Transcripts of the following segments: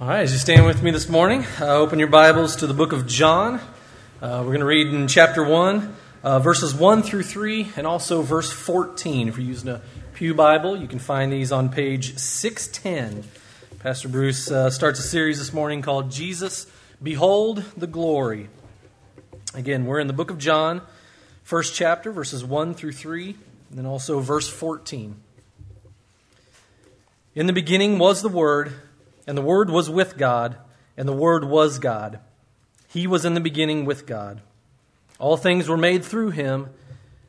All right, as you stand with me this morning, uh, open your Bibles to the book of John. Uh, we're going to read in chapter 1, uh, verses 1 through 3, and also verse 14. If you're using a Pew Bible, you can find these on page 610. Pastor Bruce uh, starts a series this morning called Jesus, Behold the Glory. Again, we're in the book of John, first chapter, verses 1 through 3, and then also verse 14. In the beginning was the Word and the Word was with God, and the Word was God. He was in the beginning with God. All things were made through him,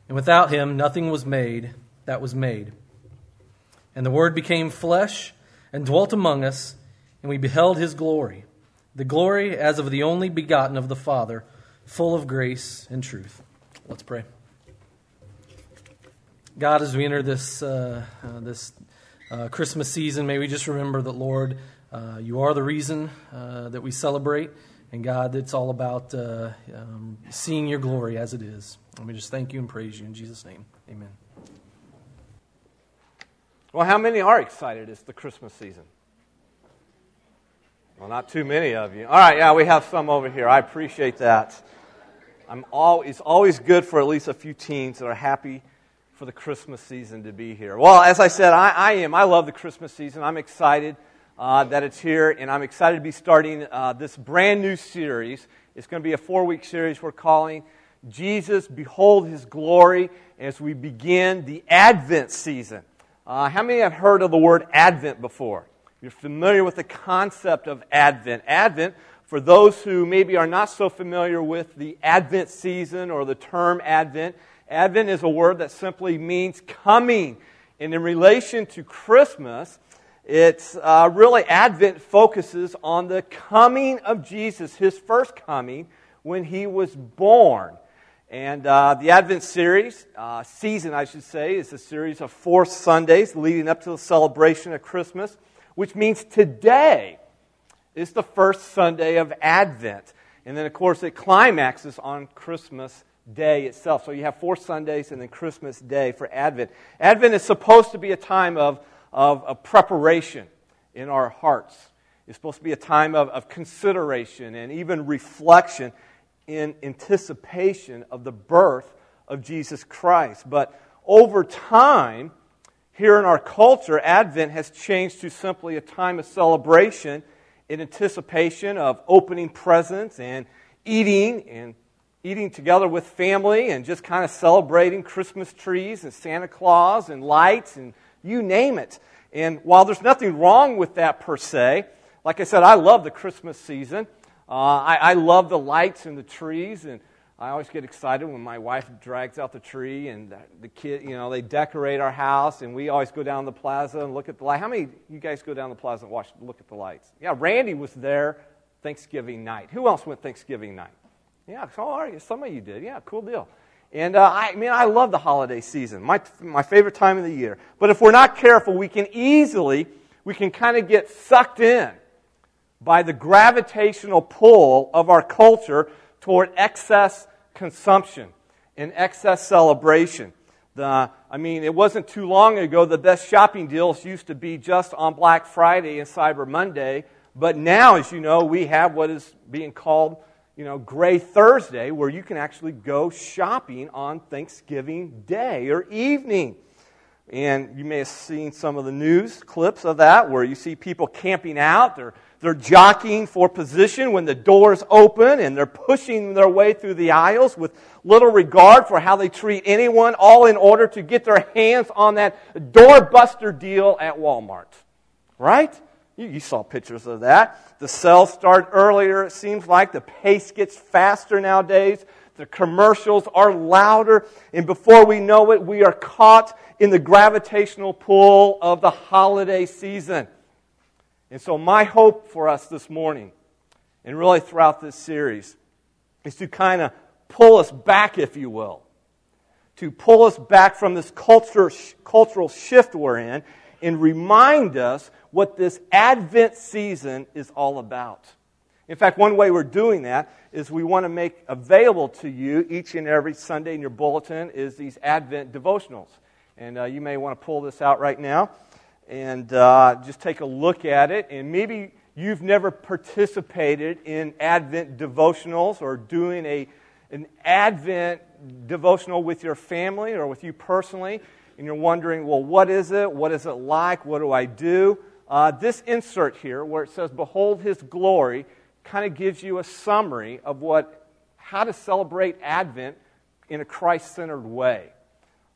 and without him nothing was made that was made. And the Word became flesh and dwelt among us, and we beheld his glory, the glory as of the only begotten of the Father, full of grace and truth. Let's pray. God, as we enter this, uh, uh, this uh, Christmas season, may we just remember that, Lord, uh, you are the reason uh, that we celebrate. And God, it's all about uh, um, seeing your glory as it is. Let me just thank you and praise you in Jesus' name. Amen. Well, how many are excited? It's the Christmas season. Well, not too many of you. All right, yeah, we have some over here. I appreciate that. I'm all, it's always good for at least a few teens that are happy for the Christmas season to be here. Well, as I said, I, I am. I love the Christmas season. I'm excited uh, that it's here, and I'm excited to be starting uh, this brand new series. It's going to be a four week series we're calling Jesus Behold His Glory as we begin the Advent season. Uh, how many have heard of the word Advent before? You're familiar with the concept of Advent. Advent, for those who maybe are not so familiar with the Advent season or the term Advent, Advent is a word that simply means coming. And in relation to Christmas, it's uh, really, Advent focuses on the coming of Jesus, his first coming when he was born. And uh, the Advent series, uh, season, I should say, is a series of four Sundays leading up to the celebration of Christmas, which means today is the first Sunday of Advent. And then, of course, it climaxes on Christmas Day itself. So you have four Sundays and then Christmas Day for Advent. Advent is supposed to be a time of of, of preparation in our hearts. It's supposed to be a time of, of consideration and even reflection in anticipation of the birth of Jesus Christ. But over time, here in our culture, Advent has changed to simply a time of celebration in anticipation of opening presents and eating and eating together with family and just kind of celebrating Christmas trees and Santa Claus and lights and you name it. And while there's nothing wrong with that per se, like I said, I love the Christmas season. Uh, I, I love the lights and the trees, and I always get excited when my wife drags out the tree and the, the kid, you know, they decorate our house, and we always go down the plaza and look at the light. How many of you guys go down the plaza and watch, look at the lights? Yeah, Randy was there Thanksgiving night. Who else went Thanksgiving night? Yeah, some of you did. Yeah, cool deal. And uh, I, mean, I love the holiday season, my, my favorite time of the year. But if we're not careful, we can easily, we can kind of get sucked in by the gravitational pull of our culture toward excess consumption and excess celebration. The, I mean, it wasn't too long ago the best shopping deals used to be just on Black Friday and Cyber Monday. But now, as you know, we have what is being called you know, Gray Thursday, where you can actually go shopping on Thanksgiving Day or evening. And you may have seen some of the news clips of that where you see people camping out. They're, they're jockeying for position when the doors open and they're pushing their way through the aisles with little regard for how they treat anyone, all in order to get their hands on that doorbuster deal at Walmart. Right? You, you saw pictures of that. The sales start earlier, it seems like. The pace gets faster nowadays. The commercials are louder. And before we know it, we are caught in the gravitational pull of the holiday season. And so, my hope for us this morning, and really throughout this series, is to kind of pull us back, if you will, to pull us back from this culture, cultural shift we're in and remind us what this Advent season is all about. In fact, one way we're doing that is we want to make available to you each and every Sunday in your bulletin is these Advent devotionals. And uh, you may want to pull this out right now and uh, just take a look at it. And maybe you've never participated in Advent devotionals or doing a, an Advent devotional with your family or with you personally, and you're wondering, well, what is it? What is it like? What do I do? Uh, this insert here, where it says, Behold his glory, kind of gives you a summary of what, how to celebrate Advent in a Christ centered way.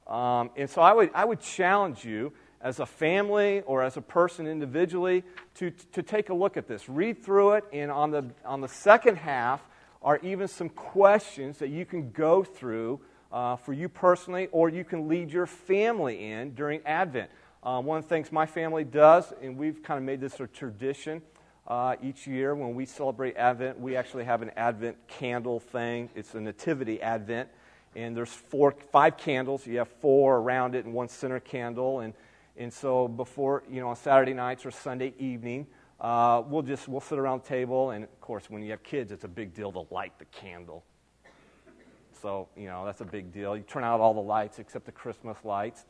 Um, and so I would, I would challenge you as a family or as a person individually to, to take a look at this. Read through it, and on the, on the second half are even some questions that you can go through uh, for you personally, or you can lead your family in during Advent. Uh, one of the things my family does, and we've kind of made this a tradition uh, each year when we celebrate Advent, we actually have an Advent candle thing. It's a Nativity Advent, and there's four, five candles. You have four around it and one center candle, and and so before you know on Saturday nights or Sunday evening, uh, we'll just we'll sit around the table, and of course when you have kids, it's a big deal to light the candle. So, you know, that's a big deal. You turn out all the lights except the Christmas lights.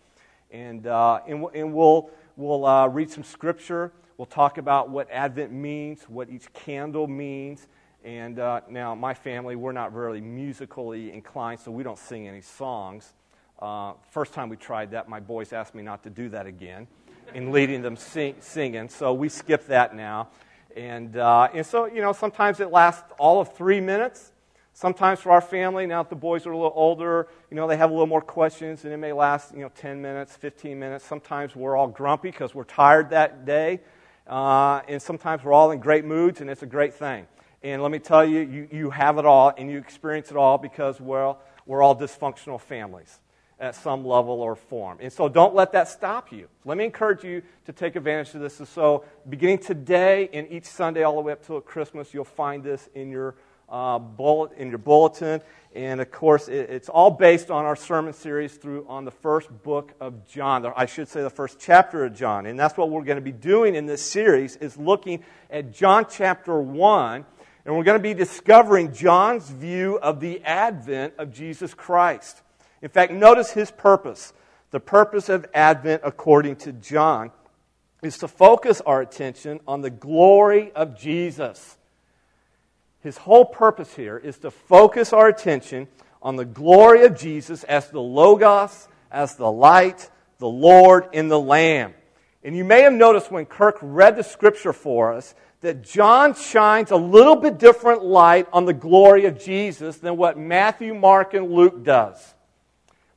And, uh, and, and we'll, we'll uh, read some scripture. We'll talk about what Advent means, what each candle means. And uh, now, my family, we're not really musically inclined, so we don't sing any songs. Uh, first time we tried that, my boys asked me not to do that again in leading them sing, singing. So we skip that now. And, uh, and so, you know, sometimes it lasts all of three minutes. Sometimes for our family, now that the boys are a little older, you know, they have a little more questions and it may last, you know, 10 minutes, 15 minutes. Sometimes we're all grumpy because we're tired that day. Uh, and sometimes we're all in great moods and it's a great thing. And let me tell you, you, you have it all and you experience it all because, well, we're all dysfunctional families at some level or form. And so don't let that stop you. Let me encourage you to take advantage of this. And so beginning today and each Sunday all the way up till Christmas, you'll find this in your uh, bullet, in your bulletin. And of course, it, it's all based on our sermon series through on the first book of John. I should say the first chapter of John. And that's what we're going to be doing in this series is looking at John chapter 1. And we're going to be discovering John's view of the advent of Jesus Christ. In fact, notice his purpose. The purpose of Advent, according to John, is to focus our attention on the glory of Jesus his whole purpose here is to focus our attention on the glory of Jesus as the Logos, as the light, the Lord, and the Lamb. And you may have noticed when Kirk read the scripture for us that John shines a little bit different light on the glory of Jesus than what Matthew, Mark, and Luke does.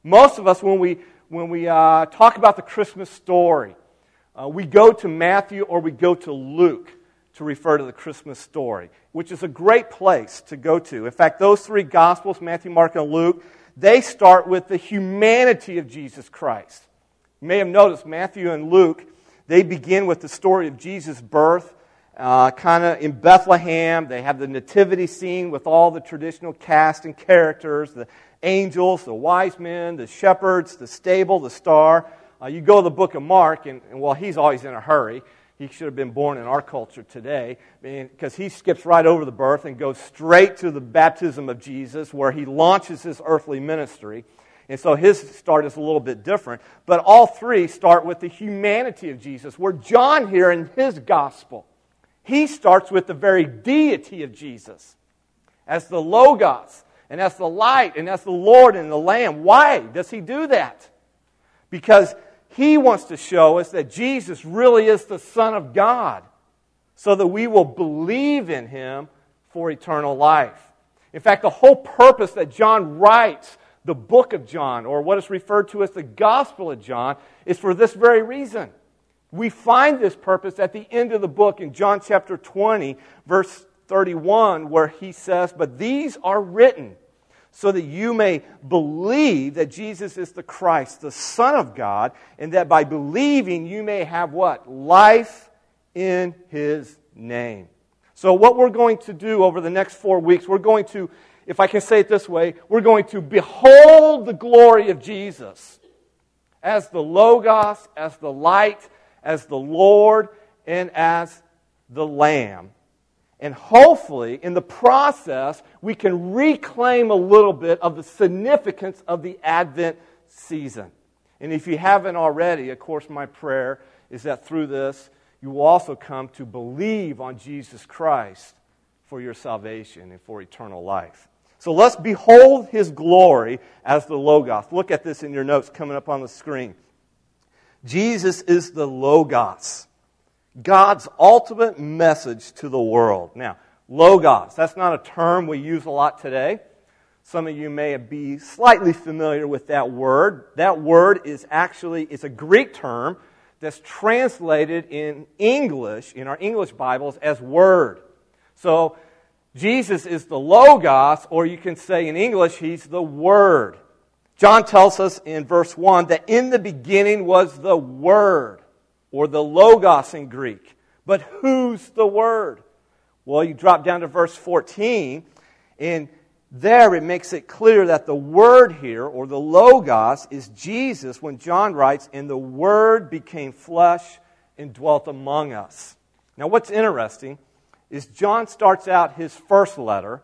Most of us, when we, when we uh, talk about the Christmas story, uh, we go to Matthew or we go to Luke to refer to the Christmas story, which is a great place to go to. In fact, those three Gospels, Matthew, Mark, and Luke, they start with the humanity of Jesus Christ. You may have noticed Matthew and Luke, they begin with the story of Jesus' birth, uh, kind of in Bethlehem. They have the nativity scene with all the traditional cast and characters the angels, the wise men, the shepherds, the stable, the star. Uh, you go to the book of Mark, and, and well, he's always in a hurry. He should have been born in our culture today because he skips right over the birth and goes straight to the baptism of Jesus where he launches his earthly ministry. And so his start is a little bit different. But all three start with the humanity of Jesus, where John here in his gospel, he starts with the very deity of Jesus as the Logos and as the light and as the Lord and the Lamb. Why does he do that? Because he wants to show us that Jesus really is the Son of God so that we will believe in Him for eternal life. In fact, the whole purpose that John writes the book of John, or what is referred to as the Gospel of John, is for this very reason. We find this purpose at the end of the book in John chapter 20, verse 31, where he says, But these are written so that you may believe that Jesus is the Christ, the Son of God, and that by believing you may have what? Life in His name. So, what we're going to do over the next four weeks, we're going to, if I can say it this way, we're going to behold the glory of Jesus as the Logos, as the light, as the Lord, and as the Lamb and hopefully, in the process, we can reclaim a little bit of the significance of the Advent season. And if you haven't already, of course, my prayer is that through this, you will also come to believe on Jesus Christ for your salvation and for eternal life. So let's behold his glory as the Logos. Look at this in your notes coming up on the screen. Jesus is the Logos, God's ultimate message to the world. Now, Logos, that's not a term we use a lot today. Some of you may be slightly familiar with that word. That word is actually it's a Greek term that's translated in English, in our English Bibles, as word. So Jesus is the Logos, or you can say in English, He's the Word. John tells us in verse 1 that in the beginning was the Word, or the Logos in Greek. But who's the Word? Well, you drop down to verse 14, and there it makes it clear that the Word here, or the Logos, is Jesus when John writes, And the Word became flesh and dwelt among us. Now, what's interesting is John starts out his first letter.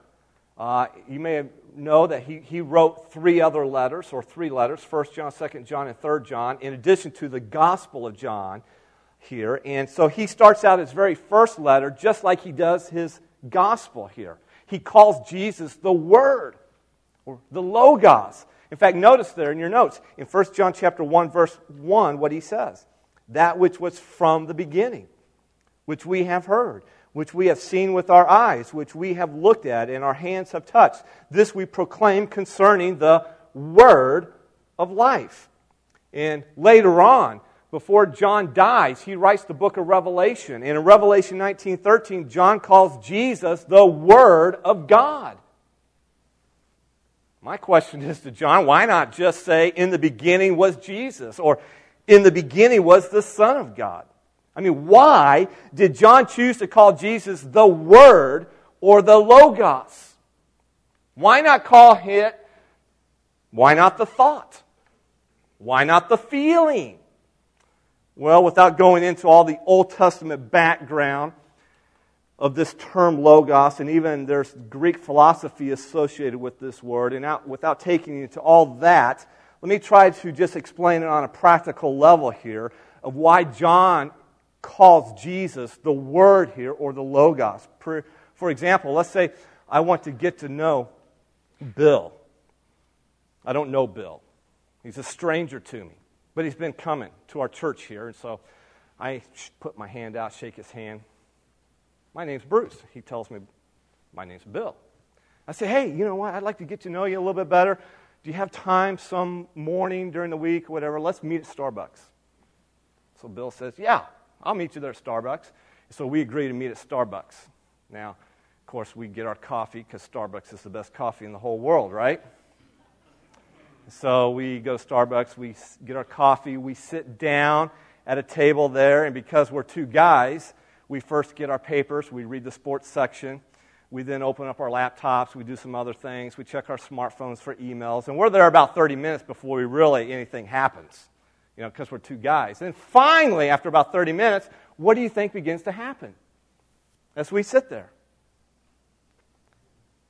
Uh, you may know that he, he wrote three other letters, or three letters 1 John, 2 John, and 3 John, in addition to the Gospel of John here. And so he starts out his very first letter just like he does his Gospel here. He calls Jesus the Word, or the Logos. In fact, notice there in your notes, in 1 John chapter 1, verse 1, what he says. That which was from the beginning, which we have heard which we have seen with our eyes, which we have looked at and our hands have touched. This we proclaim concerning the word of life. And later on, before John dies, he writes the book of Revelation. And in Revelation 19:13, John calls Jesus the word of God. My question is to John, why not just say in the beginning was Jesus or in the beginning was the son of God? I mean, why did John choose to call Jesus the Word or the Logos? Why not call it, why not the thought? Why not the feeling? Well, without going into all the Old Testament background of this term logos, and even there's Greek philosophy associated with this word, and out, without taking you to all that, let me try to just explain it on a practical level here of why John calls Jesus the Word here or the Logos. For example, let's say I want to get to know Bill. I don't know Bill, he's a stranger to me, but he's been coming to our church here, and so I put my hand out, shake his hand. My name's Bruce. He tells me, My name's Bill. I say, Hey, you know what? I'd like to get to know you a little bit better. Do you have time some morning during the week, whatever? Let's meet at Starbucks. So Bill says, Yeah, I'll meet you there at Starbucks. So we agree to meet at Starbucks. Now, of course, we get our coffee because Starbucks is the best coffee in the whole world, right? So we go to Starbucks, we get our coffee, we sit down at a table there, and because we're two guys, we first get our papers, we read the sports section, we then open up our laptops, we do some other things, we check our smartphones for emails, and we're there about 30 minutes before we really anything happens you know, because we're two guys. And finally, after about 30 minutes, what do you think begins to happen as we sit there?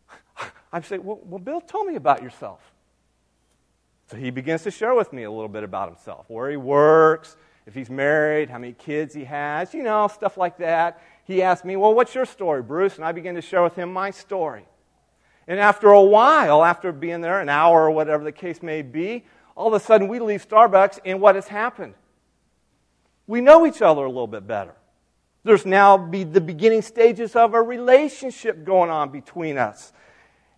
I'm saying, well, well, Bill, tell me about yourself. So he begins to share with me a little bit about himself, where he works, if he's married, how many kids he has, you know, stuff like that. He asked me, Well, what's your story, Bruce? And I began to share with him my story. And after a while, after being there an hour or whatever the case may be, all of a sudden we leave Starbucks, and what has happened? We know each other a little bit better. There's now be the beginning stages of a relationship going on between us.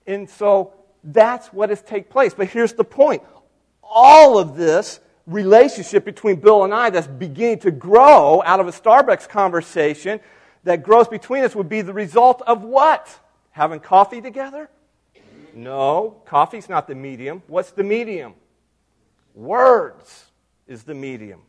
And so that's what has taken place. But here's the point all of this relationship between Bill and I that's beginning to grow out of a Starbucks conversation that grows between us would be the result of what? Having coffee together? No, coffee's not the medium. What's the medium? Words is the medium.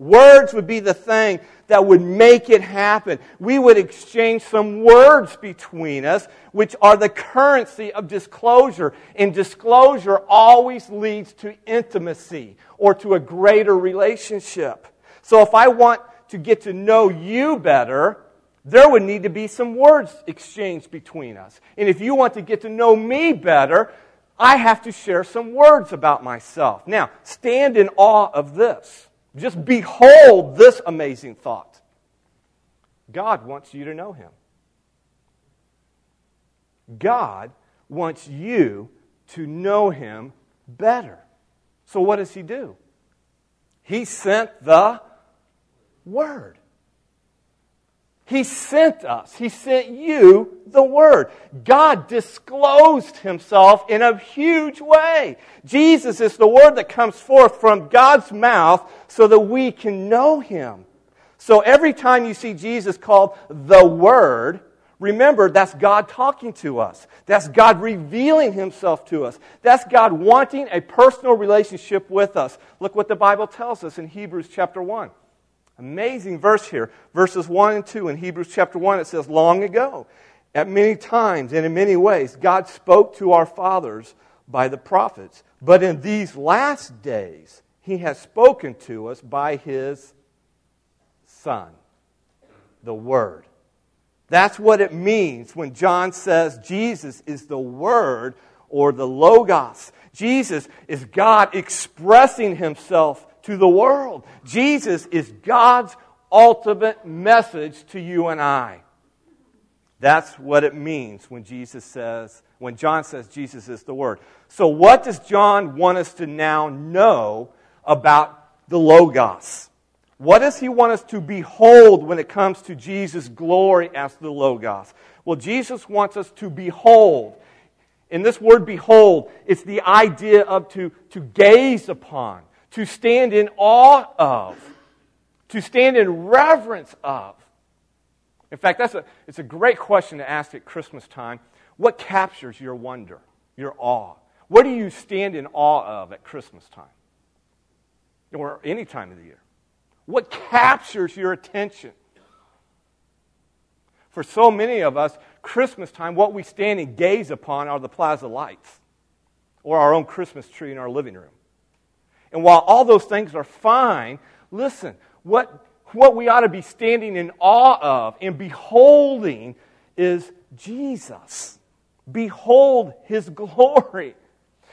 Words would be the thing that would make it happen. We would exchange some words between us, which are the currency of disclosure. And disclosure always leads to intimacy or to a greater relationship. So if I want to get to know you better, there would need to be some words exchanged between us. And if you want to get to know me better, I have to share some words about myself. Now, stand in awe of this. Just behold this amazing thought. God wants you to know him. God wants you to know him better. So, what does he do? He sent the Word. He sent us. He sent you the Word. God disclosed Himself in a huge way. Jesus is the Word that comes forth from God's mouth so that we can know Him. So every time you see Jesus called the Word, remember that's God talking to us. That's God revealing Himself to us. That's God wanting a personal relationship with us. Look what the Bible tells us in Hebrews chapter 1. Amazing verse here. Verses 1 and 2 in Hebrews chapter 1, it says, Long ago, at many times and in many ways, God spoke to our fathers by the prophets. But in these last days, He has spoken to us by His Son, the Word. That's what it means when John says Jesus is the Word or the Logos. Jesus is God expressing Himself to the world. Jesus is God's ultimate message to you and I. That's what it means when Jesus says, when John says Jesus is the Word. So, what does John want us to now know about the Logos? What does he want us to behold when it comes to Jesus' glory as the Logos? Well, Jesus wants us to behold. In this word behold, it's the idea of to, to gaze upon, to stand in awe of, to stand in reverence of. In fact, that's a, it's a great question to ask at Christmas time. What captures your wonder, your awe? What do you stand in awe of at Christmas time? Or any time of the year? What captures your attention? For so many of us, Christmas time, what we stand and gaze upon are the plaza lights or our own Christmas tree in our living room. And while all those things are fine, listen, what, what we ought to be standing in awe of and beholding is Jesus. Behold his glory.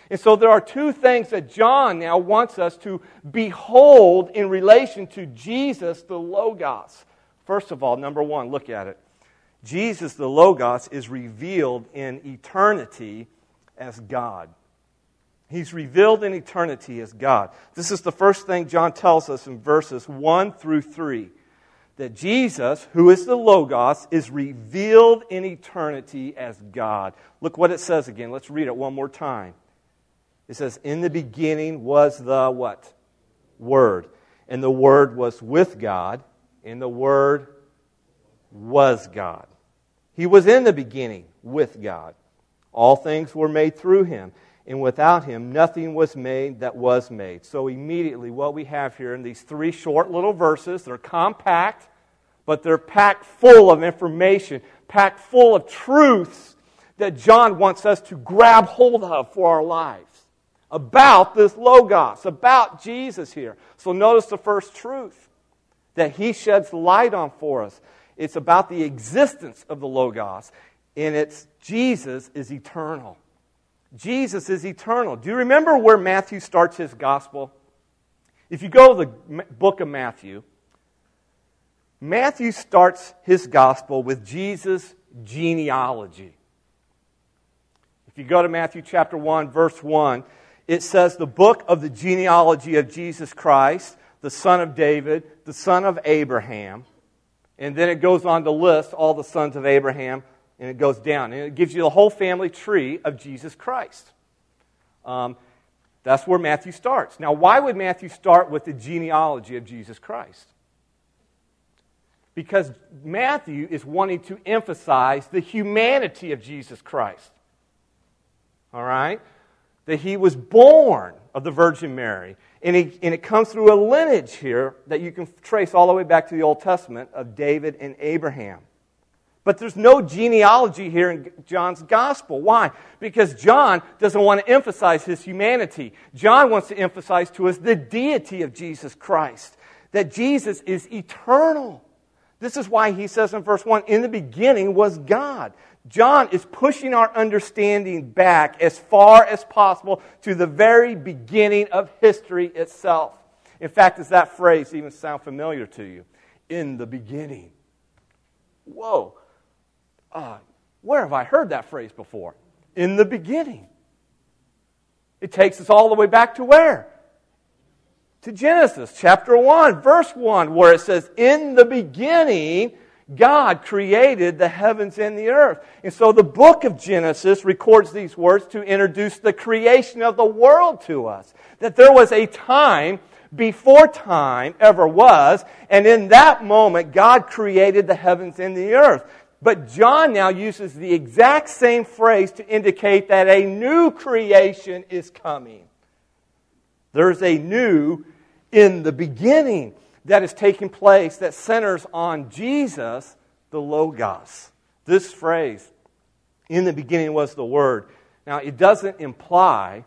And so there are two things that John now wants us to behold in relation to Jesus, the Logos. First of all, number one, look at it. Jesus, the Logos, is revealed in eternity as God. He's revealed in eternity as God. This is the first thing John tells us in verses 1 through 3 that Jesus, who is the Logos, is revealed in eternity as God. Look what it says again. Let's read it one more time. It says, In the beginning was the what? Word. And the Word was with God, and the Word was God. He was in the beginning with God. All things were made through him and without him nothing was made that was made. So, immediately, what we have here in these three short little verses, they're compact, but they're packed full of information, packed full of truths that John wants us to grab hold of for our lives about this Logos, about Jesus here. So, notice the first truth that he sheds light on for us. It's about the existence of the Logos, and it's Jesus is eternal. Jesus is eternal. Do you remember where Matthew starts his gospel? If you go to the book of Matthew, Matthew starts his gospel with Jesus' genealogy. If you go to Matthew chapter 1, verse 1, it says the book of the genealogy of Jesus Christ, the son of David, the son of Abraham. And then it goes on to list all the sons of Abraham and it goes down. And it gives you the whole family tree of Jesus Christ. Um, that's where Matthew starts. Now, why would Matthew start with the genealogy of Jesus Christ? Because Matthew is wanting to emphasize the humanity of Jesus Christ. All right? That he was born of the Virgin Mary. And, he, and it comes through a lineage here that you can trace all the way back to the Old Testament of David and Abraham. But there's no genealogy here in John's gospel. Why? Because John doesn't want to emphasize his humanity. John wants to emphasize to us the deity of Jesus Christ, that Jesus is eternal. This is why he says in verse 1 In the beginning was God. John is pushing our understanding back as far as possible to the very beginning of history itself. In fact, does that phrase even sound familiar to you? In the beginning. whoa, uh, where have I heard that phrase before? In the beginning. It takes us all the way back to where? To Genesis chapter 1, verse 1, where it says, In the beginning, God created the heavens and the earth. And so the book of Genesis records these words to introduce the creation of the world to us. That there was a time before time ever was, and in that moment, God created the heavens and the earth. But John now uses the exact same phrase to indicate that a new creation is coming. There's a new in the beginning that is taking place that centers on Jesus, the Logos. This phrase, in the beginning was the Word. Now, it doesn't imply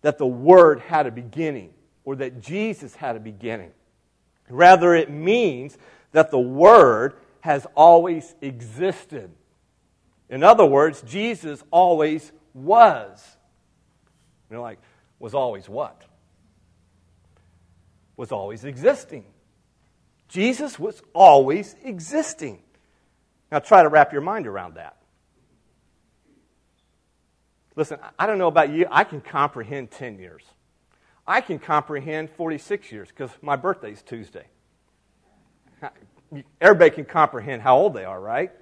that the Word had a beginning or that Jesus had a beginning. Rather, it means that the Word has always existed. In other words, Jesus always was. You're like, was always what? Was always existing. Jesus was always existing. Now try to wrap your mind around that. Listen, I don't know about you, I can comprehend 10 years. I can comprehend 46 years because my birthday's Tuesday. Everybody can comprehend how old they are, right?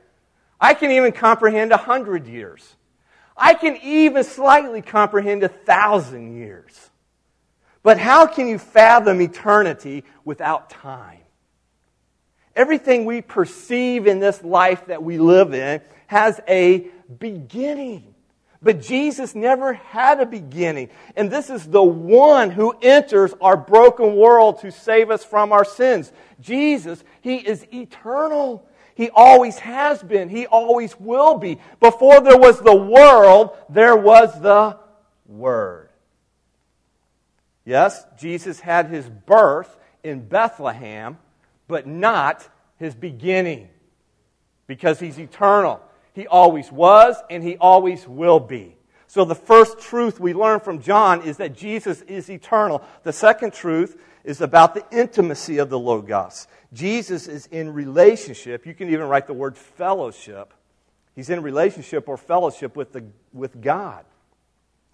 I can even comprehend a 100 years. I can even slightly comprehend a thousand years. But how can you fathom eternity without time? Everything we perceive in this life that we live in has a beginning. But Jesus never had a beginning. And this is the one who enters our broken world to save us from our sins. Jesus, He is eternal. He always has been. He always will be. Before there was the world, there was the Word. Yes, Jesus had His birth in Bethlehem but not his beginning because he's eternal. He always was and he always will be. So the first truth we learn from John is that Jesus is eternal. The second truth is about the intimacy of the Logos. Jesus is in relationship. You can even write the word fellowship. He's in relationship or fellowship with, the, with God.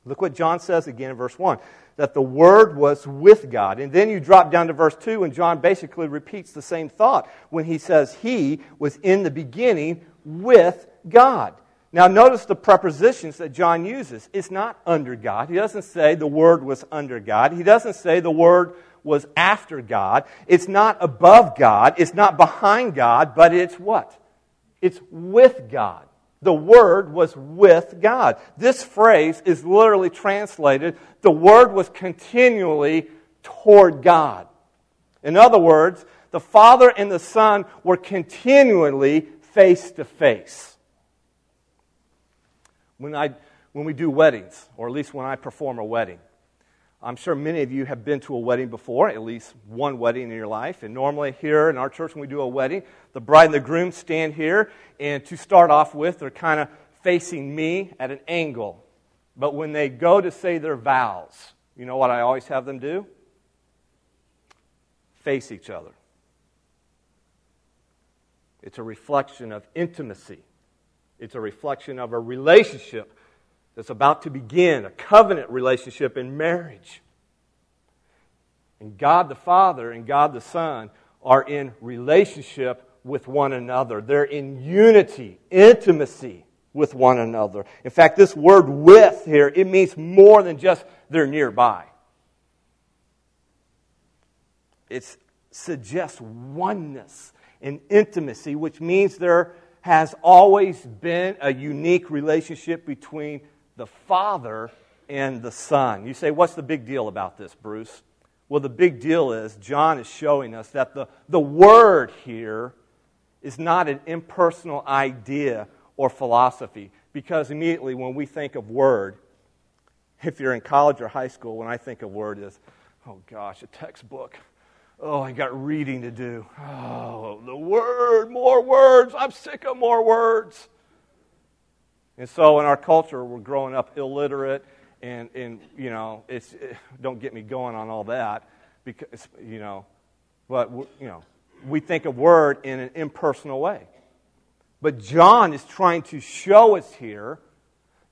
Look what John says again in verse 1 that the Word was with God. And then you drop down to verse 2, and John basically repeats the same thought when he says, He was in the beginning with God. Now, notice the prepositions that John uses. It's not under God. He doesn't say the Word was under God. He doesn't say the Word was after God. It's not above God. It's not behind God, but it's what? It's with God. The Word was with God. This phrase is literally translated the Word was continually toward God. In other words, the Father and the Son were continually face to face. When, I, when we do weddings, or at least when I perform a wedding, I'm sure many of you have been to a wedding before, at least one wedding in your life. And normally, here in our church, when we do a wedding, the bride and the groom stand here, and to start off with, they're kind of facing me at an angle. But when they go to say their vows, you know what I always have them do? Face each other. It's a reflection of intimacy, it's a reflection of a relationship that's about to begin a covenant relationship in marriage. And God the Father and God the Son are in relationship with one another. They're in unity, intimacy with one another. In fact, this word with here, it means more than just they're nearby. It suggests oneness and intimacy, which means there has always been a unique relationship between the Father and the Son. You say, what's the big deal about this, Bruce? Well, the big deal is John is showing us that the, the Word here is not an impersonal idea or philosophy. Because immediately when we think of Word, if you're in college or high school, when I think of Word, is, oh gosh, a textbook. Oh, I got reading to do. Oh, the Word, more words. I'm sick of more words. And so in our culture, we're growing up illiterate, and, and you know, it's, don't get me going on all that, because, you know, but, you know, we think of word in an impersonal way. But John is trying to show us here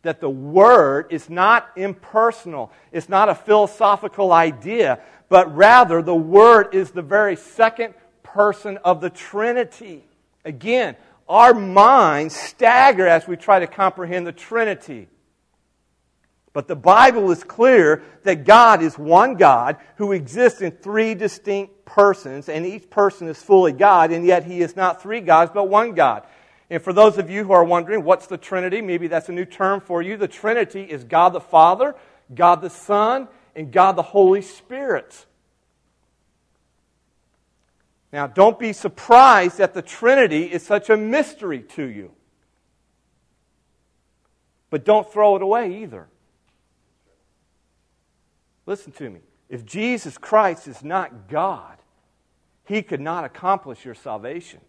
that the Word is not impersonal, it's not a philosophical idea, but rather the Word is the very second person of the Trinity. Again, our minds stagger as we try to comprehend the Trinity. But the Bible is clear that God is one God who exists in three distinct persons, and each person is fully God, and yet he is not three gods, but one God. And for those of you who are wondering, what's the Trinity? Maybe that's a new term for you. The Trinity is God the Father, God the Son, and God the Holy Spirit. Now, don't be surprised that the Trinity is such a mystery to you. But don't throw it away either. Listen to me. If Jesus Christ is not God, he could not accomplish your salvation.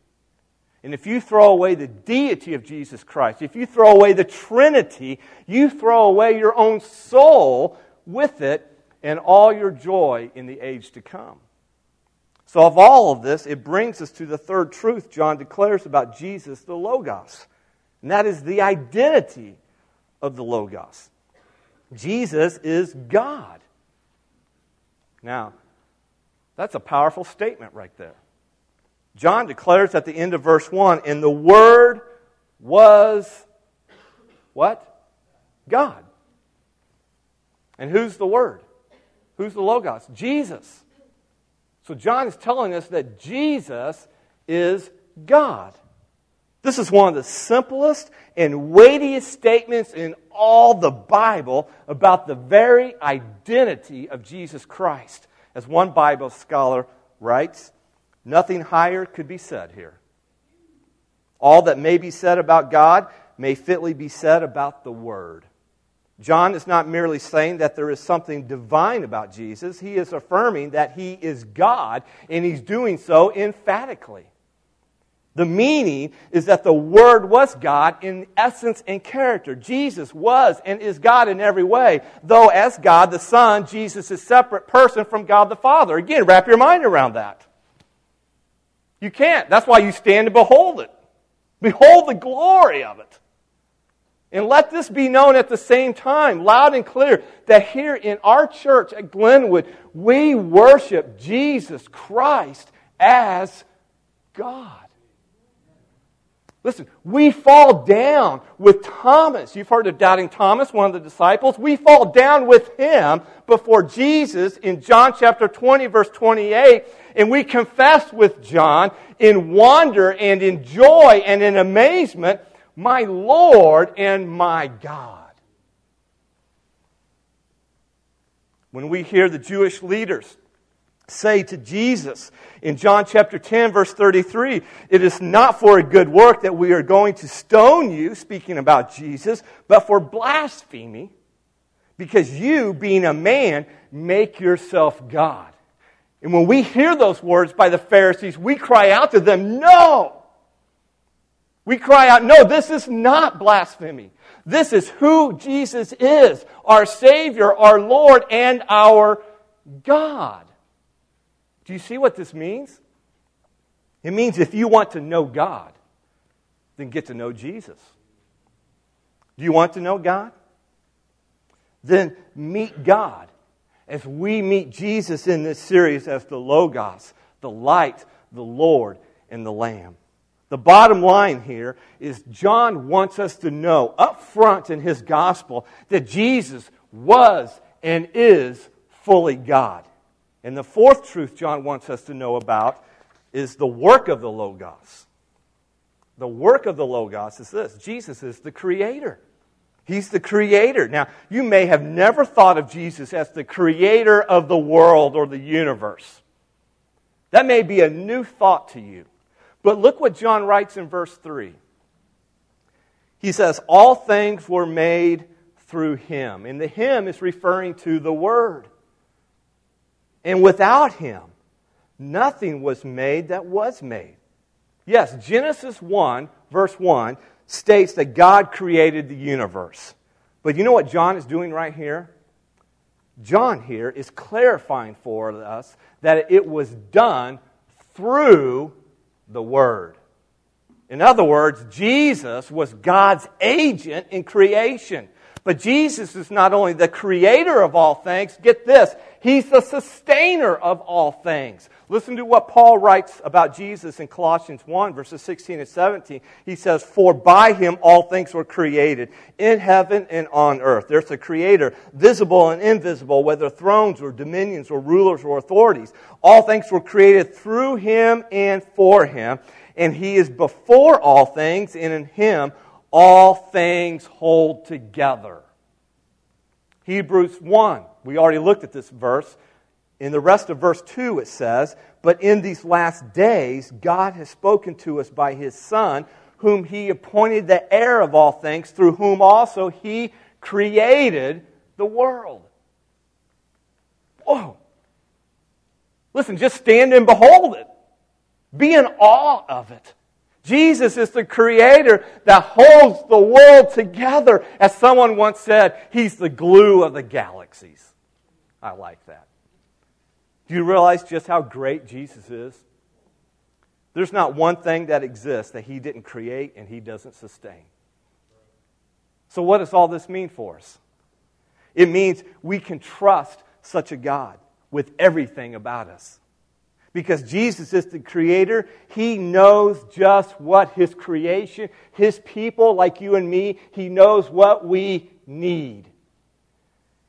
And if you throw away the deity of Jesus Christ, if you throw away the Trinity, you throw away your own soul with it and all your joy in the age to come. So, of all of this, it brings us to the third truth John declares about Jesus, the Logos. And that is the identity of the Logos. Jesus is God. Now, that's a powerful statement right there. John declares at the end of verse 1 and the Word was what? God. And who's the Word? Who's the Logos? Jesus. So John is telling us that Jesus is God. This is one of the simplest and weightiest statements in all the Bible about the very identity of Jesus Christ. As one Bible scholar writes, nothing higher could be said here. All that may be said about God may fitly be said about the Word. John is not merely saying that there is something divine about Jesus, he is affirming that he is God, and he's doing so emphatically. The meaning is that the Word was God in essence and character. Jesus was and is God in every way, though as God the Son, Jesus is separate person from God the Father. Again, wrap your mind around that. You can't. That's why you stand and behold it. Behold the glory of it. And let this be known at the same time, loud and clear, that here in our church at Glenwood, we worship Jesus Christ as God. Listen, we fall down with Thomas. You've heard of doubting Thomas, one of the disciples. We fall down with him before Jesus in John chapter 20, verse 28, and we confess with John in wonder and in joy and in amazement my Lord and my God. When we hear the Jewish leaders say to Jesus in John chapter 10, verse 33, it is not for a good work that we are going to stone you, speaking about Jesus, but for blasphemy, because you, being a man, make yourself God. And when we hear those words by the Pharisees, we cry out to them, No! We cry out, no, this is not blasphemy. This is who Jesus is our Savior, our Lord, and our God. Do you see what this means? It means if you want to know God, then get to know Jesus. Do you want to know God? Then meet God as we meet Jesus in this series as the Logos, the light, the Lord, and the Lamb. The bottom line here is John wants us to know up front in his gospel that Jesus was and is fully God. And the fourth truth John wants us to know about is the work of the Logos. The work of the Logos is this Jesus is the creator. He's the creator. Now, you may have never thought of Jesus as the creator of the world or the universe. That may be a new thought to you. But look what John writes in verse 3. He says, All things were made through him. And the him is referring to the Word. And without him, nothing was made that was made. Yes, Genesis 1, verse 1, states that God created the universe. But you know what John is doing right here? John here is clarifying for us that it was done through the Word. In other words, Jesus was God's agent in creation. But Jesus is not only the creator of all things, get this, he's the sustainer of all things. Listen to what Paul writes about Jesus in Colossians 1, verses 16 and 17. He says, For by him all things were created, in heaven and on earth. There's a creator, visible and invisible, whether thrones or dominions or rulers or authorities. All things were created through him and for him. And he is before all things, and in him all things hold together. Hebrews 1, we already looked at this verse. In the rest of verse 2, it says, But in these last days, God has spoken to us by his Son, whom he appointed the heir of all things, through whom also he created the world. Whoa. Listen, just stand and behold it. Be in awe of it. Jesus is the creator that holds the world together. As someone once said, he's the glue of the galaxies. I like that. Do you realize just how great Jesus is? There's not one thing that exists that he didn't create and he doesn't sustain. So, what does all this mean for us? It means we can trust such a God with everything about us. Because Jesus is the creator, he knows just what his creation, his people like you and me, he knows what we need.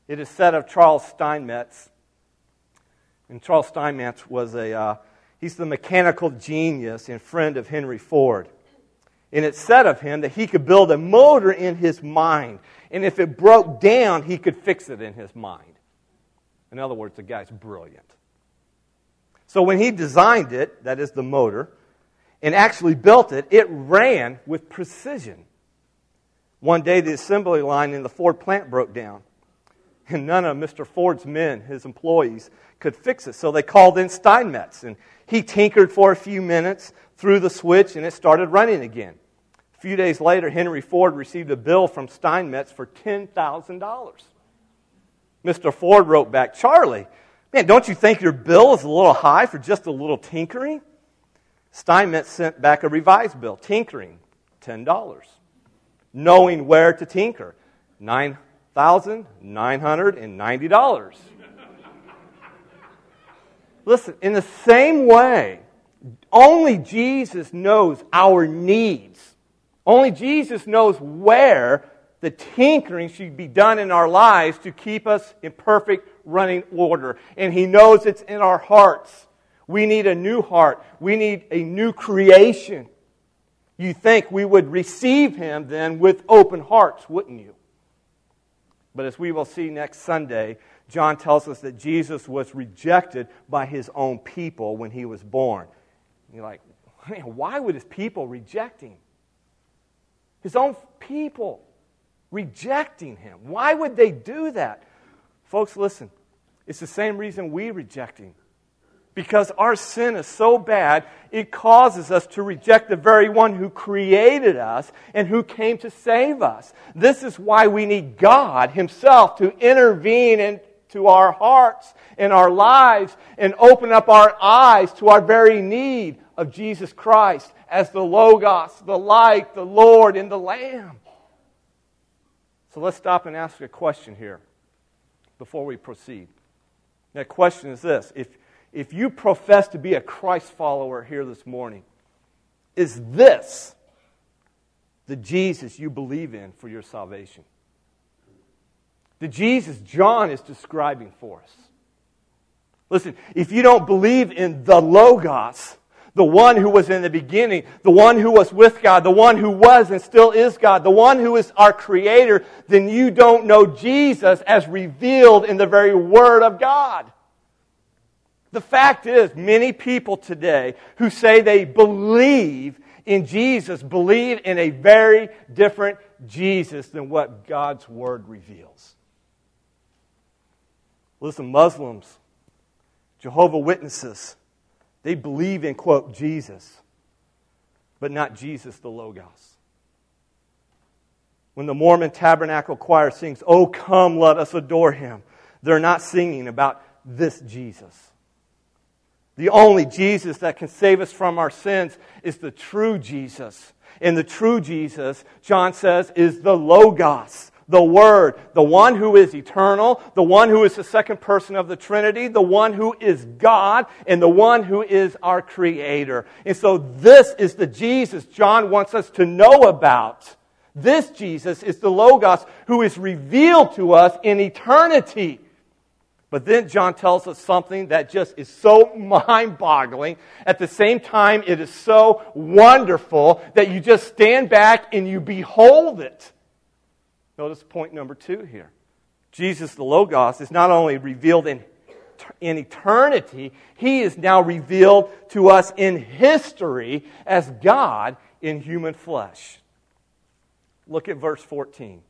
It is said of Charles Steinmetz, and Charles Steinmetz was a, uh, he's the mechanical genius and friend of Henry Ford. And it's said of him that he could build a motor in his mind. And if it broke down, he could fix it in his mind. In other words, the guy's brilliant. So when he designed it, that is the motor, and actually built it, it ran with precision. One day, the assembly line in the Ford plant broke down, and none of Mr. Ford's men, his employees, could fix it. So they called in Steinmetz, and he tinkered for a few minutes, threw the switch, and it started running again. A few days later, Henry Ford received a bill from Steinmetz for $10,000. Mr. Ford wrote back, Charlie, Man, don't you think your bill is a little high for just a little tinkering? Steinmetz sent back a revised bill, tinkering, $10. Knowing where to tinker, $9,990. Listen, in the same way, only Jesus knows our needs. Only Jesus knows where the tinkering should be done in our lives to keep us in perfect running order. And He knows it's in our hearts. We need a new heart. We need a new creation. You think we would receive Him then with open hearts, wouldn't you? But as we will see next Sunday, John tells us that Jesus was rejected by his own people when he was born. And you're like, man, why would his people reject him? His own people rejecting him. Why would they do that? Folks, listen. It's the same reason we reject Him. Because our sin is so bad, it causes us to reject the very one who created us and who came to save us. This is why we need God Himself to intervene into our hearts and our lives and open up our eyes to our very need of Jesus Christ as the Logos, the light, the Lord, and the Lamb. So let's stop and ask a question here before we proceed. That question is this if, if you profess to be a Christ follower here this morning, is this the Jesus you believe in for your salvation? The Jesus John is describing for us. Listen, if you don't believe in the Logos, the one who was in the beginning, the one who was with God, the one who was and still is God, the one who is our creator, then you don't know Jesus as revealed in the very Word of God. The fact is, many people today who say they believe in Jesus believe in a very different Jesus than what God's Word reveals. Listen, Muslims, Jehovah Witnesses, they believe in, quote, Jesus, but not Jesus the Logos. When the Mormon Tabernacle Choir sings, Oh, come, let us adore him, they're not singing about this Jesus. The only Jesus that can save us from our sins is the true Jesus. And the true Jesus, John says, is the Logos, the Word, the one who is eternal, the one who is the second person of the Trinity, the one who is God, and the one who is our Creator. And so this is the Jesus John wants us to know about. This Jesus is the Logos who is revealed to us in eternity. But then John tells us something that just is so mind boggling. At the same time, it is so wonderful that you just stand back and you behold it. Notice point number two here. Jesus, the Logos, is not only revealed in, in eternity, he is now revealed to us in history as God in human flesh. Look at verse 14.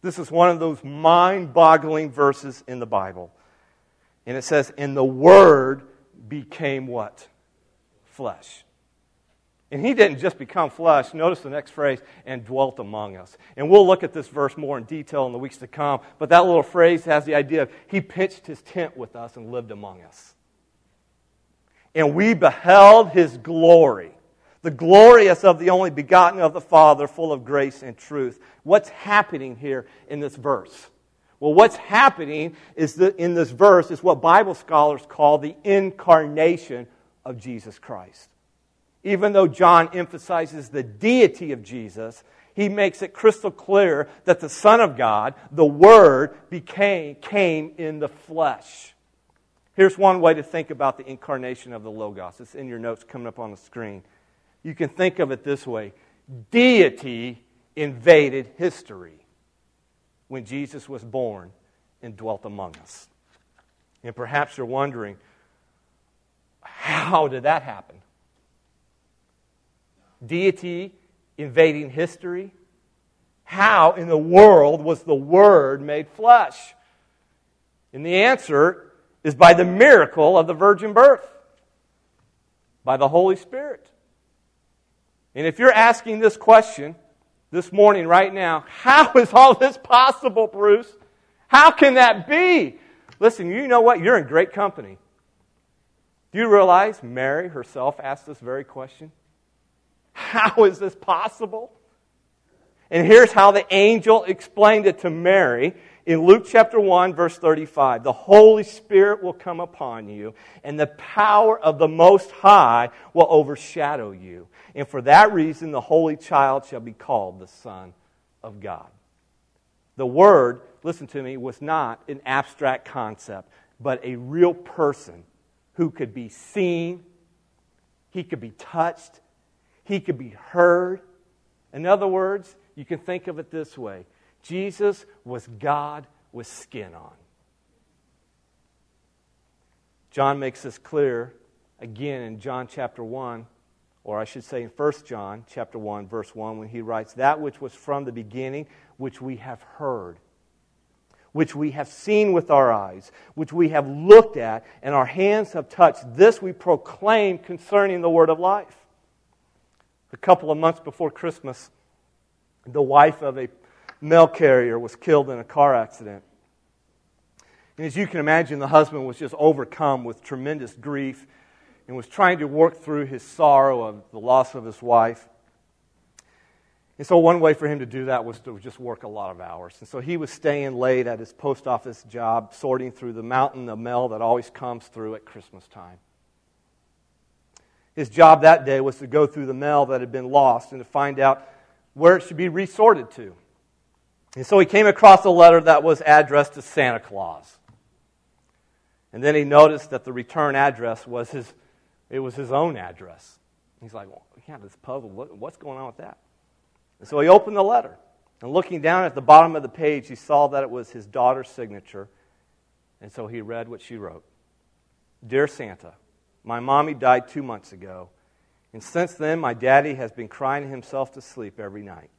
This is one of those mind boggling verses in the Bible. And it says, And the Word became what? Flesh. And he didn't just become flesh. Notice the next phrase, and dwelt among us. And we'll look at this verse more in detail in the weeks to come. But that little phrase has the idea of he pitched his tent with us and lived among us. And we beheld his glory the glorious of the only begotten of the Father, full of grace and truth. What's happening here in this verse? Well, what's happening is that in this verse is what Bible scholars call the incarnation of Jesus Christ. Even though John emphasizes the deity of Jesus, he makes it crystal clear that the Son of God, the Word, became, came in the flesh. Here's one way to think about the incarnation of the Logos. It's in your notes coming up on the screen. You can think of it this way deity invaded history when Jesus was born and dwelt among us. And perhaps you're wondering, how did that happen? Deity invading history? How in the world was the Word made flesh? And the answer is by the miracle of the virgin birth, by the Holy Spirit. And if you're asking this question this morning, right now, how is all this possible, Bruce? How can that be? Listen, you know what? You're in great company. Do you realize Mary herself asked this very question? How is this possible? And here's how the angel explained it to Mary in Luke chapter 1, verse 35, the Holy Spirit will come upon you, and the power of the Most High will overshadow you. And for that reason, the Holy Child shall be called the Son of God. The Word, listen to me, was not an abstract concept, but a real person who could be seen, he could be touched, he could be heard. In other words, you can think of it this way Jesus was God with skin on. John makes this clear again in John chapter 1, or I should say in 1 John chapter 1 verse 1 when he writes that which was from the beginning which we have heard which we have seen with our eyes which we have looked at and our hands have touched this we proclaim concerning the word of life. A couple of months before Christmas the wife of a mail carrier was killed in a car accident. And as you can imagine, the husband was just overcome with tremendous grief and was trying to work through his sorrow of the loss of his wife. And so, one way for him to do that was to just work a lot of hours. And so, he was staying late at his post office job, sorting through the mountain of mail that always comes through at Christmas time. His job that day was to go through the mail that had been lost and to find out where it should be resorted to. And so he came across a letter that was addressed to Santa Claus. And then he noticed that the return address was his, it was his own address. He's like, well, yeah, this puzzle, what, what's going on with that? And so he opened the letter. And looking down at the bottom of the page, he saw that it was his daughter's signature. And so he read what she wrote Dear Santa, my mommy died two months ago. And since then, my daddy has been crying himself to sleep every night.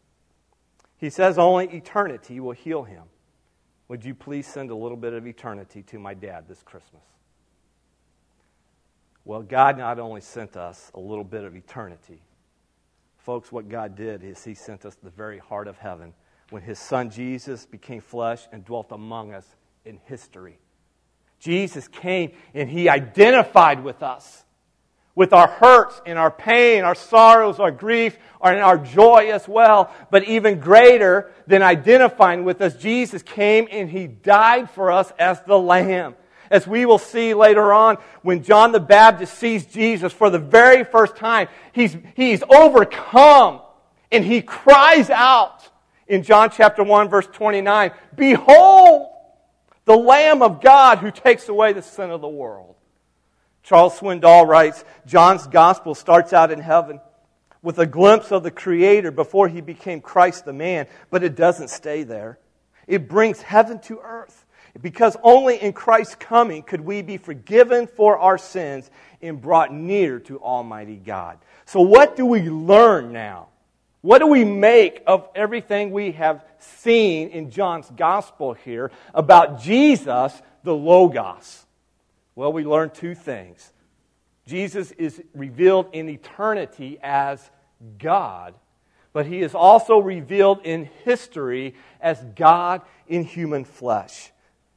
He says only eternity will heal him. Would you please send a little bit of eternity to my dad this Christmas? Well, God not only sent us a little bit of eternity, folks, what God did is He sent us the very heart of heaven when His Son Jesus became flesh and dwelt among us in history. Jesus came and he identified with us, with our hurts and our pain, our sorrows, our grief, and our joy as well. But even greater than identifying with us, Jesus came and he died for us as the Lamb. As we will see later on, when John the Baptist sees Jesus for the very first time, he's, he's overcome and he cries out in John chapter 1, verse 29 Behold, the Lamb of God who takes away the sin of the world. Charles Swindoll writes John's gospel starts out in heaven with a glimpse of the Creator before he became Christ the man, but it doesn't stay there. It brings heaven to earth. Because only in Christ's coming could we be forgiven for our sins and brought near to Almighty God. So, what do we learn now? What do we make of everything we have seen in John's gospel here about Jesus, the Logos? Well, we learn two things. Jesus is revealed in eternity as God, but he is also revealed in history as God in human flesh.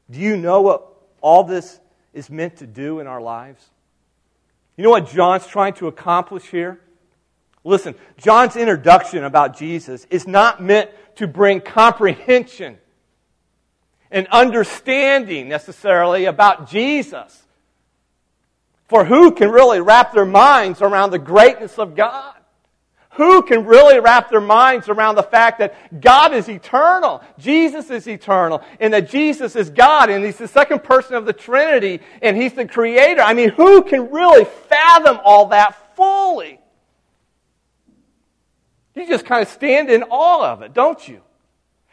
Do you know what all this is meant to do in our lives? You know what John's trying to accomplish here? Listen, John's introduction about Jesus is not meant to bring comprehension and understanding necessarily about Jesus. For who can really wrap their minds around the greatness of God? Who can really wrap their minds around the fact that God is eternal, Jesus is eternal, and that Jesus is God, and He's the second person of the Trinity, and He's the Creator? I mean, who can really fathom all that fully? You just kind of stand in awe of it, don't you?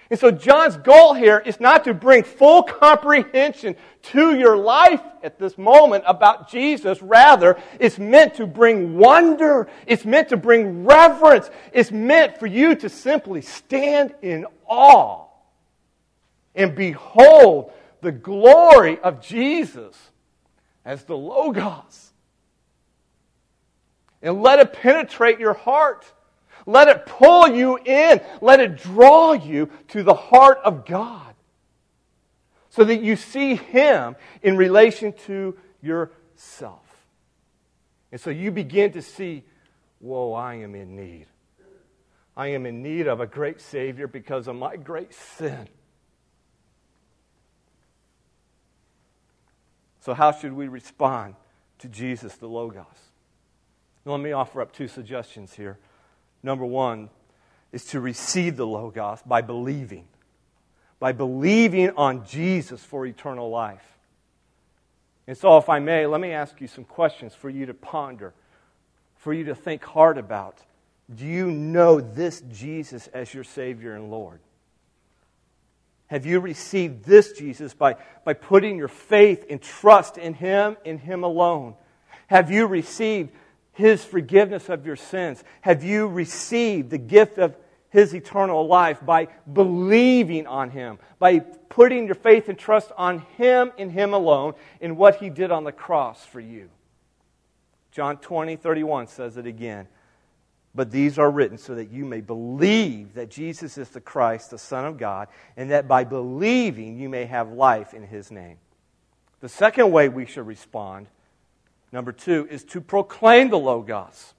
And so John's goal here is not to bring full comprehension to your life at this moment about Jesus. Rather, it's meant to bring wonder. It's meant to bring reverence. It's meant for you to simply stand in awe and behold the glory of Jesus as the Logos. And let it penetrate your heart let it pull you in. Let it draw you to the heart of God so that you see Him in relation to yourself. And so you begin to see, whoa, I am in need. I am in need of a great Savior because of my great sin. So, how should we respond to Jesus, the Logos? Let me offer up two suggestions here. Number one is to receive the Logos by believing, by believing on Jesus for eternal life. And so, if I may, let me ask you some questions for you to ponder, for you to think hard about. Do you know this Jesus as your Savior and Lord? Have you received this Jesus by, by putting your faith and trust in Him, in Him alone? Have you received his forgiveness of your sins? Have you received the gift of His eternal life by believing on Him, by putting your faith and trust on Him and Him alone in what He did on the cross for you? John 20, 31 says it again. But these are written so that you may believe that Jesus is the Christ, the Son of God, and that by believing you may have life in His name. The second way we should respond Number two is to proclaim the Logos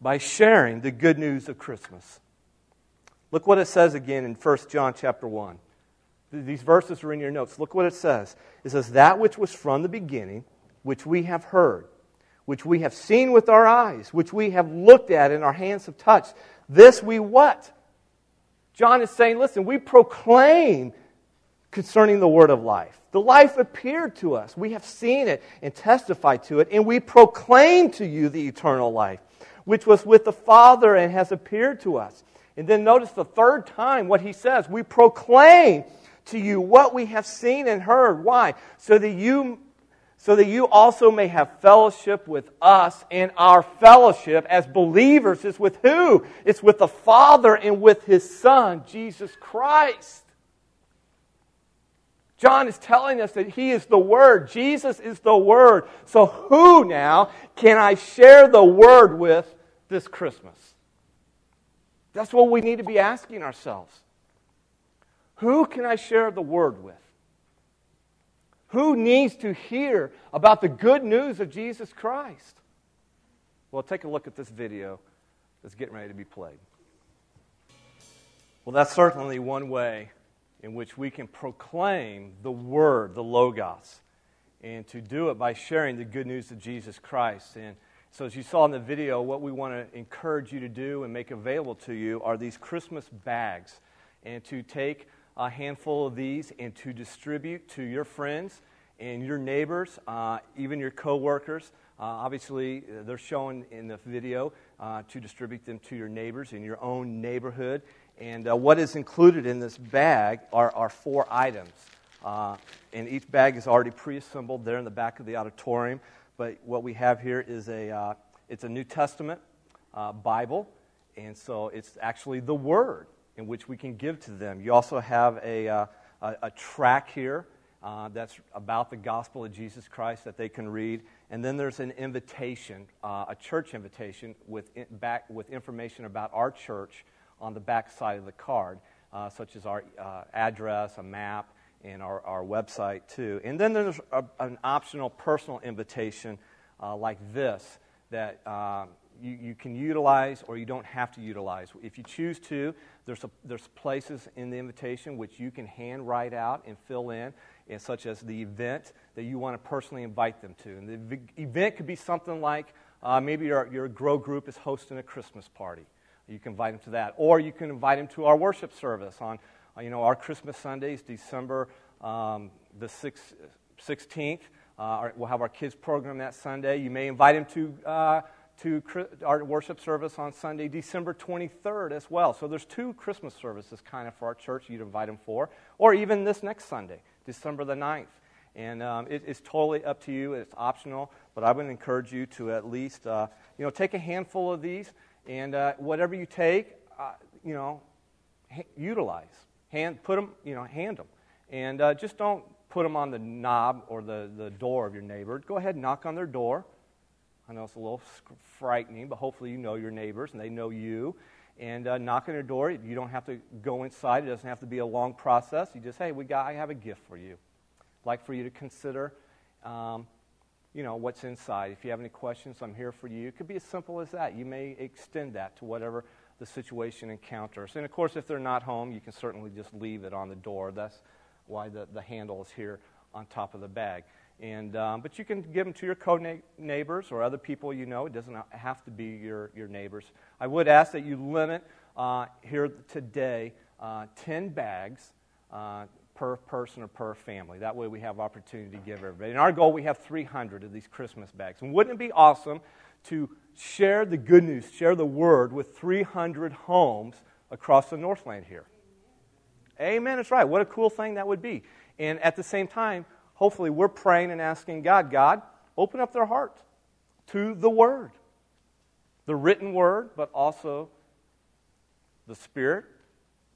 by sharing the good news of Christmas. Look what it says again in 1 John chapter 1. These verses are in your notes. Look what it says. It says, That which was from the beginning, which we have heard, which we have seen with our eyes, which we have looked at and our hands have touched, this we what? John is saying, listen, we proclaim concerning the word of life. The life appeared to us. We have seen it and testified to it, and we proclaim to you the eternal life, which was with the Father and has appeared to us. And then notice the third time what he says we proclaim to you what we have seen and heard. Why? So that you so that you also may have fellowship with us, and our fellowship as believers is with who? It's with the Father and with His Son, Jesus Christ. John is telling us that he is the Word. Jesus is the Word. So, who now can I share the Word with this Christmas? That's what we need to be asking ourselves. Who can I share the Word with? Who needs to hear about the good news of Jesus Christ? Well, take a look at this video that's getting ready to be played. Well, that's certainly one way in which we can proclaim the Word, the Logos, and to do it by sharing the good news of Jesus Christ. And so, as you saw in the video, what we want to encourage you to do and make available to you are these Christmas bags, and to take a handful of these and to distribute to your friends and your neighbors, uh, even your coworkers. Uh, obviously, they're shown in the video uh, to distribute them to your neighbors in your own neighborhood. And uh, what is included in this bag are, are four items. Uh, and each bag is already pre-assembled there in the back of the auditorium. But what we have here is a, uh, it's a New Testament Bible. And so it's actually the Word in which we can give to them. You also have a, a, a track here uh, that's about the gospel of Jesus Christ that they can read. And then there's an invitation, uh, a church invitation with, in, back, with information about our church on the back side of the card, uh, such as our uh, address, a map, and our, our website, too. And then there's a, an optional personal invitation uh, like this that uh, you, you can utilize or you don't have to utilize. If you choose to, there's, a, there's places in the invitation which you can hand write out and fill in, and such as the event that you want to personally invite them to. And the event could be something like uh, maybe your, your grow group is hosting a Christmas party. You can invite them to that. Or you can invite them to our worship service on, uh, you know, our Christmas Sundays, December um, the 6th, 16th. Uh, we'll have our kids program that Sunday. You may invite them to uh, to our worship service on Sunday, December 23rd as well. So there's two Christmas services kind of for our church you'd invite them for, or even this next Sunday, December the 9th. And um, it, it's totally up to you. It's optional, but I would encourage you to at least, uh, you know, take a handful of these, and uh, whatever you take, uh, you know, ha- utilize. Hand, put them, you know, hand them. And uh, just don't put them on the knob or the, the door of your neighbor. Go ahead and knock on their door I know it's a little frightening, but hopefully you know your neighbors and they know you. And uh, knock on their door. You don't have to go inside. It doesn't have to be a long process. You just, hey, we got, I have a gift for you. I'd like for you to consider, um, you know, what's inside. If you have any questions, I'm here for you. It could be as simple as that. You may extend that to whatever the situation encounters. And of course, if they're not home, you can certainly just leave it on the door. That's why the, the handle is here on top of the bag. And, um, but you can give them to your co neighbors or other people you know. It doesn't have to be your, your neighbors. I would ask that you limit uh, here today uh, 10 bags uh, per person or per family. That way we have opportunity to give everybody. In our goal, we have 300 of these Christmas bags. And wouldn't it be awesome to share the good news, share the word with 300 homes across the Northland here? Amen. That's right. What a cool thing that would be. And at the same time, hopefully we're praying and asking God, God, open up their heart to the Word. The written Word, but also the Spirit,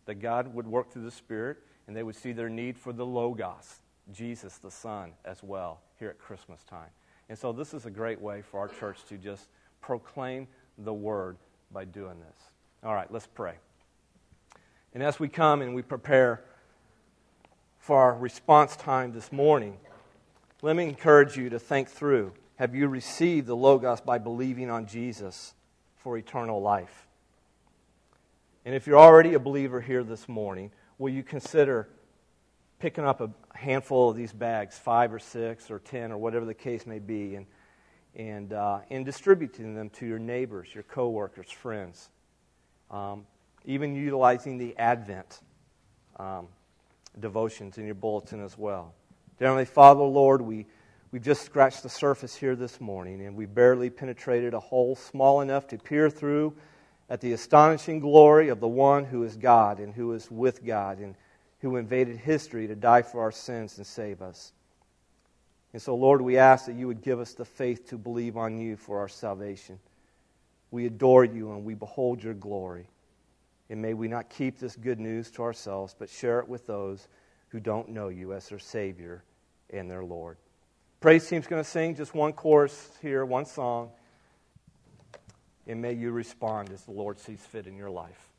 that God would work through the Spirit, and they would see their need for the Logos, Jesus the Son, as well, here at Christmas time. And so this is a great way for our church to just proclaim the Word by doing this. All right, let's pray. And as we come and we prepare for our response time this morning, let me encourage you to think through have you received the Logos by believing on Jesus for eternal life? And if you're already a believer here this morning, will you consider picking up a handful of these bags, five or six or ten or whatever the case may be, and, and, uh, and distributing them to your neighbors, your coworkers, friends, um, even utilizing the Advent um, devotions in your bulletin as well. Dear Heavenly Father, Lord, we, we've just scratched the surface here this morning, and we barely penetrated a hole small enough to peer through at the astonishing glory of the one who is God and who is with God and who invaded history to die for our sins and save us. And so, Lord, we ask that you would give us the faith to believe on you for our salvation. We adore you and we behold your glory. And may we not keep this good news to ourselves, but share it with those who don't know you as their Savior and their Lord. Praise team's going to sing just one chorus here, one song. And may you respond as the Lord sees fit in your life.